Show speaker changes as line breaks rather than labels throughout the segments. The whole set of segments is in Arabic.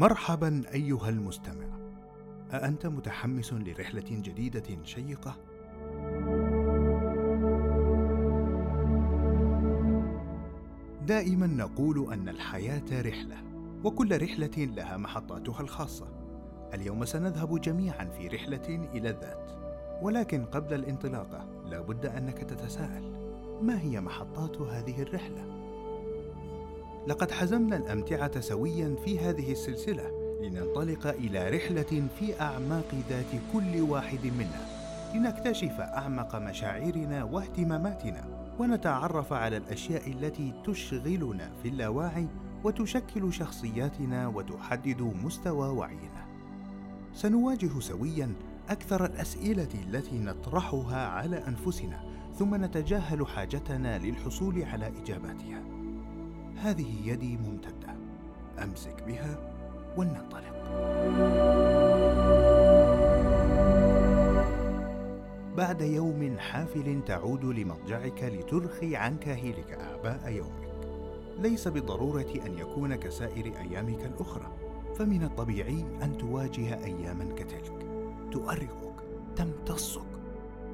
مرحبا أيها المستمع. أأنت متحمس لرحلة جديدة شيقة؟ دائما نقول أن الحياة رحلة وكل رحلة لها محطاتها الخاصة. اليوم سنذهب جميعا في رحلة إلى الذات ولكن قبل الانطلاقة لا بد أنك تتساءل. ما هي محطات هذه الرحلة؟ لقد حزمنا الأمتعة سويا في هذه السلسلة لننطلق إلى رحلة في أعماق ذات كل واحد منا لنكتشف أعمق مشاعرنا واهتماماتنا ونتعرف على الأشياء التي تشغلنا في اللاواعي وتشكل شخصياتنا وتحدد مستوى وعينا. سنواجه سويا أكثر الأسئلة التي نطرحها على أنفسنا ثم نتجاهل حاجتنا للحصول على إجاباتها. هذه يدي ممتدة. أمسك بها ولننطلق. بعد يوم حافل تعود لمضجعك لترخي عن كاهلك أعباء يومك. ليس بالضرورة أن يكون كسائر أيامك الأخرى فمن الطبيعي أن تواجه اياما كتلك. تؤرقك تمتصك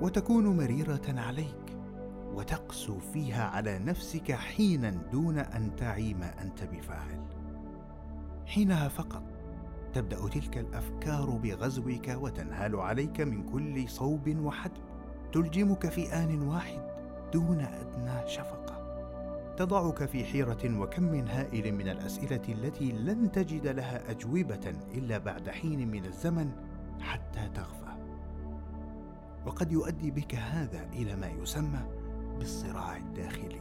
وتكون مريرة عليك. وتقسو فيها على نفسك حينا دون أن تعي ما أنت بفاعل. حينها فقط تبدأ تلك الأفكار بغزوك وتنهال عليك من كل صوب وحدب. تلجمك في آن واحد دون أدنى شفقة. تضعك في حيرة وكم هائل من الأسئلة التي لن تجد لها أجوبة إلا بعد حين من الزمن حتى تغفى. وقد يؤدي بك هذا إلى ما يسمى بالصراع الداخلي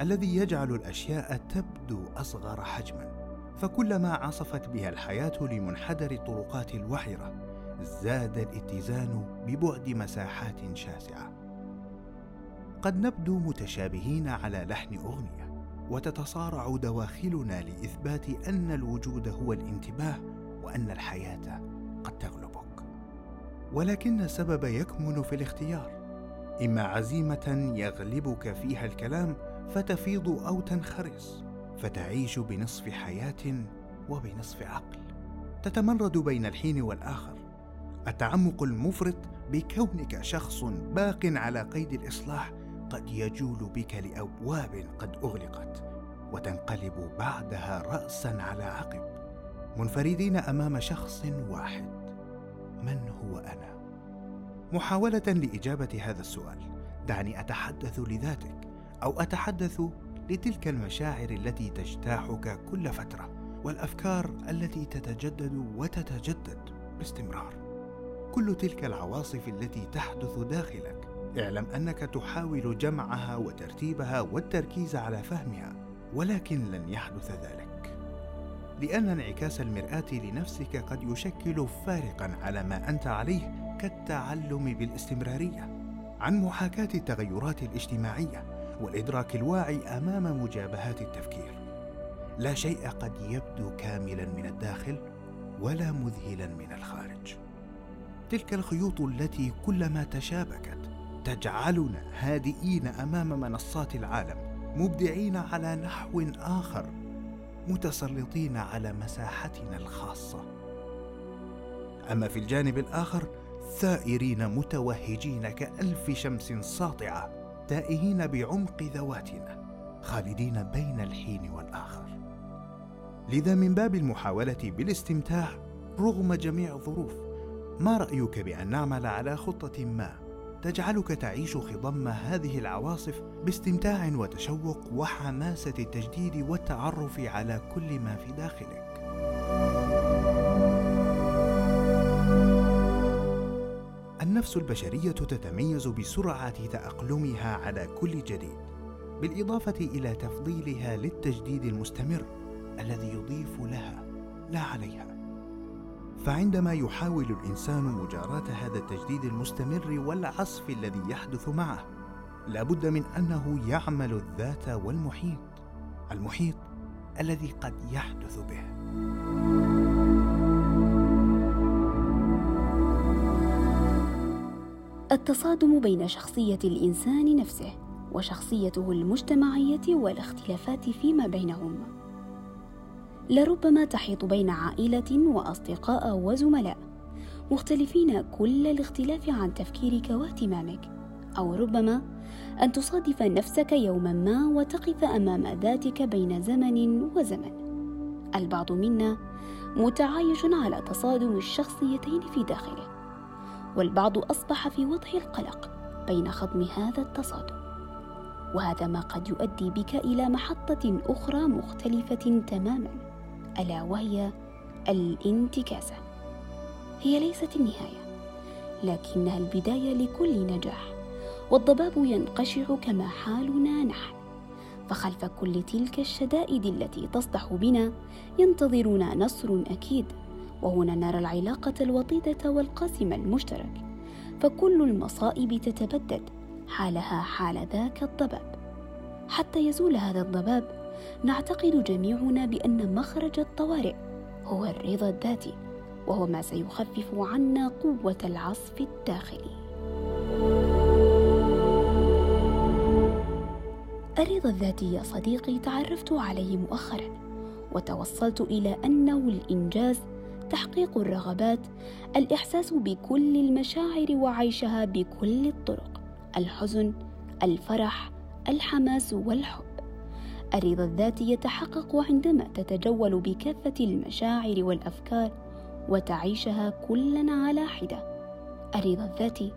الذي يجعل الأشياء تبدو أصغر حجما فكلما عصفت بها الحياة لمنحدر الطرقات الوعره زاد الاتزان ببعد مساحات شاسعة. قد نبدو متشابهين على لحن أغنية وتتصارع دواخلنا لإثبات أن الوجود هو الانتباه وأن الحياة قد تغلبك. ولكن السبب يكمن في الاختيار. إما عزيمة يغلبك فيها الكلام فتفيض أو تنخرس فتعيش بنصف حياة وبنصف عقل. تتمرد بين الحين والآخر. التعمق المفرط بكونك شخص باق على قيد الإصلاح قد يجول بك لأبواب قد أغلقت وتنقلب بعدها راسا على عقب. منفردين أمام شخص واحد. من هو أنا؟ محاولة لإجابة هذا السؤال. دعني أتحدث لذاتك أو أتحدث لتلك المشاعر التي تجتاحك كل فترة والأفكار التي تتجدد وتتجدد باستمرار. كل تلك العواصف التي تحدث داخلك اعلم أنك تحاول جمعها وترتيبها والتركيز على فهمها ولكن لن يحدث ذلك. لأن انعكاس المرآة لنفسك قد يشكل فارقا على ما أنت عليه كالتعلم بالاستمرارية عن محاكاة التغيرات الاجتماعية والإدراك الواعي أمام مجابهات التفكير. لا شيء قد يبدو كاملا من الداخل ولا مذهلا من الخارج. تلك الخيوط التي كلما تشابكت تجعلنا هادئين أمام منصات العالم مبدعين على نحو آخر متسلطين على مساحتنا الخاصة. أما في الجانب الآخر ثائرين متوهجين كألف شمس ساطعة تائهين بعمق ذواتنا خالدين بين الحين والآخر. لذا من باب المحاولة بالاستمتاع رغم جميع الظروف ما رأيك بأن نعمل على خطة ما؟ تجعلك تعيش خضم هذه العواصف باستمتاع وتشوق وحماسة التجديد والتعرف على كل ما في داخلك. النفس البشرية تتميز بسرعة تأقلمها على كل جديد بالإضافة إلى تفضيلها للتجديد المستمر الذي يضيف لها لا عليها. فعندما يحاول الإنسان مجاراة هذا التجديد المستمر والعصف الذي يحدث معه لابد من أنه يعمل الذات والمحيط المحيط الذي قد يحدث به.
التصادم بين شخصية الإنسان نفسه وشخصيته المجتمعية والاختلافات فيما بينهم. لربما تحيط بين عائلة وأصدقاء وزملاء مختلفين كل الاختلاف عن تفكيرك واهتمامك. أو ربما أن تصادف نفسك يوما ما وتقف أمام ذاتك بين زمن وزمن. البعض منا متعايش على تصادم الشخصيتين في داخله والبعض أصبح في وضع القلق بين خضم هذا التصادم. وهذا ما قد يؤدي بك إلى محطة أخرى مختلفة تماما. ألا وهي الانتكاسة. هي ليست النهاية لكنها البداية لكل نجاح والضباب ينقشع كما حالنا نحن. فخلف كل تلك الشدائد التي تصدح بنا ينتظرنا نصر أكيد وهنا نرى العلاقة الوطيدة والقاسم المشترك. فكل المصائب تتبدد حالها حال ذاك الضباب. حتى يزول هذا الضباب نعتقد جميعنا بأن مخرج الطوارئ هو الرضا الذاتي وهو ما سيخفف عنا قوة العصف الداخلي. الرضا الذاتي يا صديقي تعرفت عليه مؤخرا وتوصلت إلى أنه الإنجاز تحقيق الرغبات الإحساس بكل المشاعر وعيشها بكل الطرق الحزن الفرح الحماس والحب. الرضا الذاتي يتحقق عندما تتجول بكافة المشاعر والأفكار وتعيشها كلا على حدة. الرضا الذاتي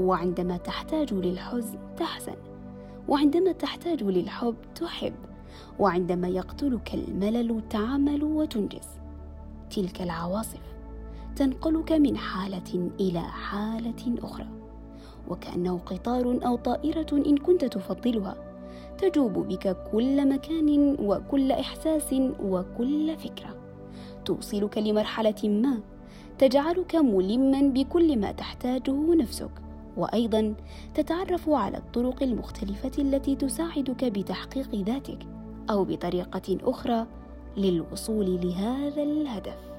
هو عندما تحتاج للحزن تحزن وعندما تحتاج للحب تحب وعندما يقتلك الملل تعمل وتنجز. تلك العواصف تنقلك من حالة إلى حالة أخرى وكأنه قطار أو طائرة إن كنت تفضلها. تجوب بك كل مكان وكل إحساس وكل فكرة. توصلك لمرحلة ما تجعلك ملما بكل ما تحتاجه نفسك. وأيضا تتعرف على الطرق المختلفة التي تساعدك بتحقيق ذاتك أو بطريقة أخرى للوصول لهذا الهدف.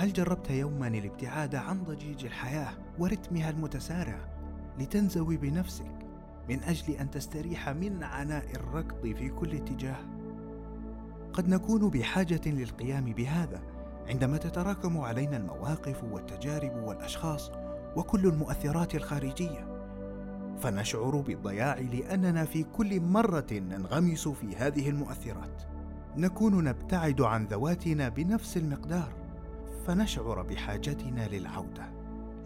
هل جربت يوما الابتعاد عن ضجيج الحياة ورتمها المتسارع لتنزوي بنفسك من أجل أن تستريح من عناء الركض في كل اتجاه؟ قد نكون بحاجة للقيام بهذا عندما تتراكم علينا المواقف والتجارب والأشخاص وكل المؤثرات الخارجية. فنشعر بالضياع لأننا في كل مرة ننغمس في هذه المؤثرات. نكون نبتعد عن ذواتنا بنفس المقدار. فنشعر بحاجتنا للعودة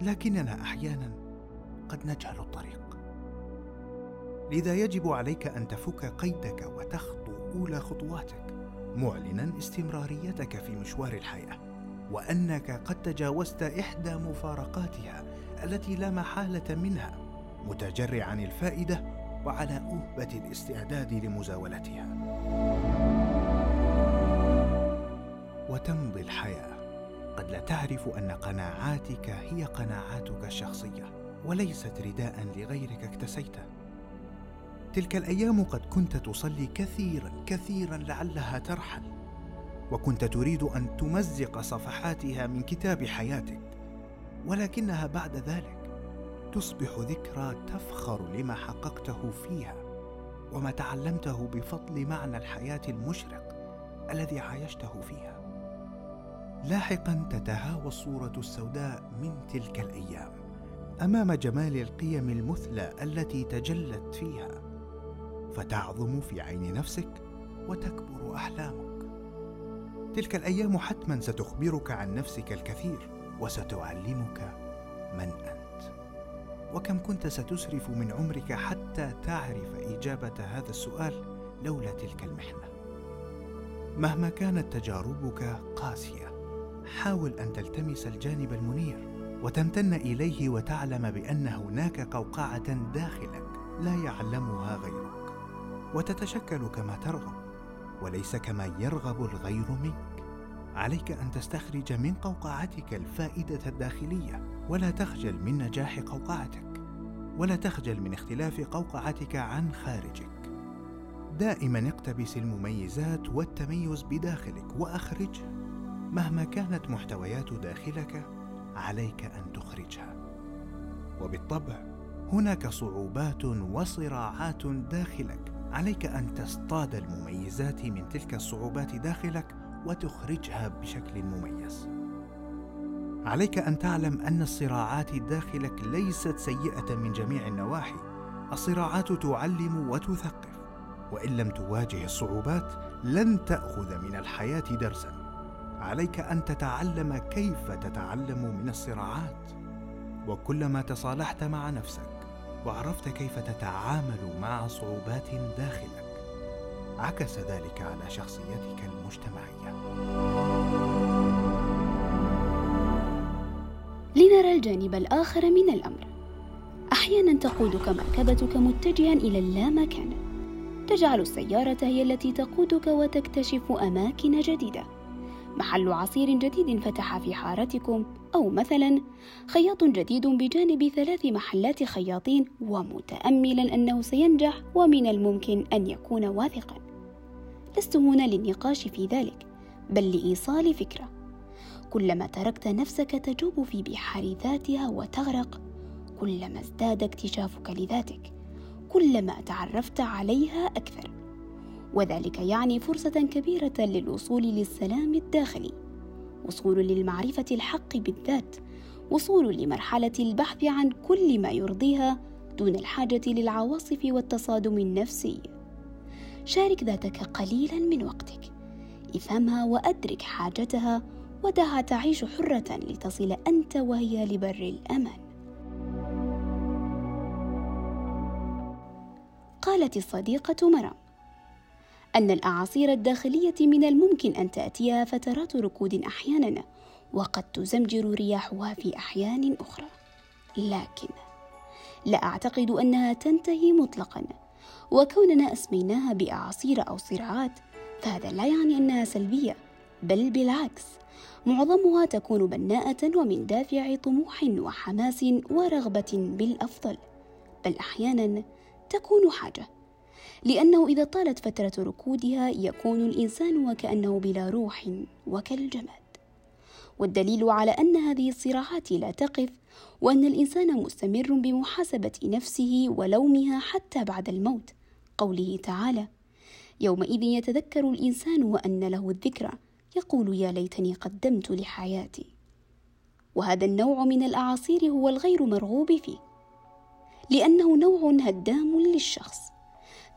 لكننا أحيانا قد نجهل الطريق. لذا يجب عليك أن تفك قيدك وتخطو أولى خطواتك معلنا استمراريتك في مشوار الحياة وأنك قد تجاوزت إحدى مفارقاتها التي لا محالة منها متجرعا الفائدة وعلى أهبة الاستعداد لمزاولتها. وتمضي الحياة. قد لا تعرف أن قناعاتك هي قناعاتك الشخصية وليست رداء لغيرك اكتسيته تلك الأيام قد كنت تصلي كثيرا كثيرا لعلها ترحل وكنت تريد أن تمزق صفحاتها من كتاب حياتك ولكنها بعد ذلك تصبح ذكرى تفخر لما حققته فيها وما تعلمته بفضل معنى الحياة المشرق الذي عايشته فيها. لاحقا تتهاوى الصورة السوداء من تلك الأيام أمام جمال القيم المثلى التي تجلت فيها. فتعظم في عين نفسك وتكبر أحلامك. تلك الأيام حتما ستخبرك عن نفسك الكثير وستعلمك من أنت. وكم كنت ستسرف من عمرك حتى تعرف إجابة هذا السؤال لولا تلك المحنة. مهما كانت تجاربك قاسية حاول أن تلتمس الجانب المنير وتمتن إليه وتعلم بأن هناك قوقعة داخلك لا يعلمها غيرك. وتتشكل كما ترغب وليس كما يرغب الغير منك. عليك أن تستخرج من قوقعتك الفائدة الداخلية ولا تخجل من نجاح قوقعتك ولا تخجل من اختلاف قوقعتك عن خارجك. دائما اقتبس المميزات والتميز بداخلك وأخرجها. مهما كانت محتويات داخلك عليك أن تخرجها. وبالطبع هناك صعوبات وصراعات داخلك. عليك أن تصطاد المميزات من تلك الصعوبات داخلك وتخرجها بشكل مميز. عليك أن تعلم أن الصراعات داخلك ليست سيئة من جميع النواحي. الصراعات تعلم وتثقف. وإن لم تواجه الصعوبات لن تأخذ من الحياة درسا. عليك أن تتعلم كيف تتعلم من الصراعات. وكلما تصالحت مع نفسك وعرفت كيف تتعامل مع صعوبات داخلك عكس ذلك على شخصيتك المجتمعية.
لنرى الجانب الآخر من الأمر. أحيانا تقودك مركبتك متجها إلى اللامكان تجعل السيارة هي التي تقودك وتكتشف أماكن جديدة. محل عصير جديد فتح في حارتكم أو مثلا خياط جديد بجانب ثلاث محلات خياطين ومتأملا أنه سينجح ومن الممكن أن يكون واثقا. لست هنا للنقاش في ذلك بل لإيصال فكرة. كلما تركت نفسك تجوب في بحار ذاتها وتغرق كلما ازداد اكتشافك لذاتك كلما تعرفت عليها أكثر. وذلك يعني فرصة كبيرة للوصول للسلام الداخلي وصول للمعرفة الحق بالذات وصول لمرحلة البحث عن كل ما يرضيها دون الحاجة للعواصف والتصادم النفسي. شارك ذاتك قليلا من وقتك افهمها وأدرك حاجتها ودعها تعيش حرة لتصل أنت وهي لبر الأمان. قالت الصديقة مرام أن الأعاصير الداخلية من الممكن أن تأتيها فترات ركود أحيانا وقد تزمجر رياحها في أحيان أخرى. لكن لا أعتقد أنها تنتهي مطلقا. وكوننا أسميناها بأعاصير أو صراعات فهذا لا يعني أنها سلبية بل بالعكس. معظمها تكون بناءة ومن دافع طموح وحماس ورغبة بالأفضل. بل أحيانا تكون حاجة. لأنه إذا طالت فترة ركودها يكون الإنسان وكأنه بلا روح وكالجماد. والدليل على أن هذه الصراعات لا تقف وأن الإنسان مستمر بمحاسبة نفسه ولومها حتى بعد الموت قوله تعالى يومئذ يتذكر الإنسان وأن له الذكرى. يقول يا ليتني قدمت لحياتي. وهذا النوع من الأعاصير هو الغير مرغوب فيه لأنه نوع هدام للشخص.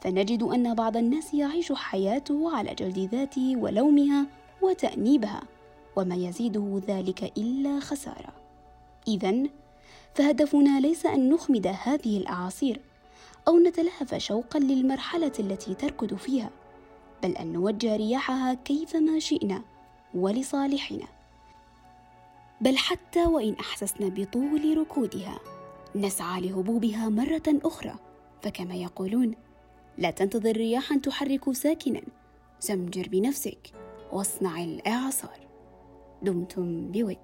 فنجد أن بعض الناس يعيش حياته على جلد ذاته ولومها وتأنيبها وما يزيده ذلك إلا خسارة. إذا فهدفنا ليس أن نخمد هذه الأعاصير أو نتلهف شوقا للمرحلة التي تركض فيها بل أن نوجه رياحها كيفما شئنا ولصالحنا. بل حتى وإن أحسسنا بطول ركودها نسعى لهبوبها مرة أخرى فكما يقولون لا تنتظر رياحا تحرك ساكنا. زمجر بنفسك واصنع الإعصار. دمتم بود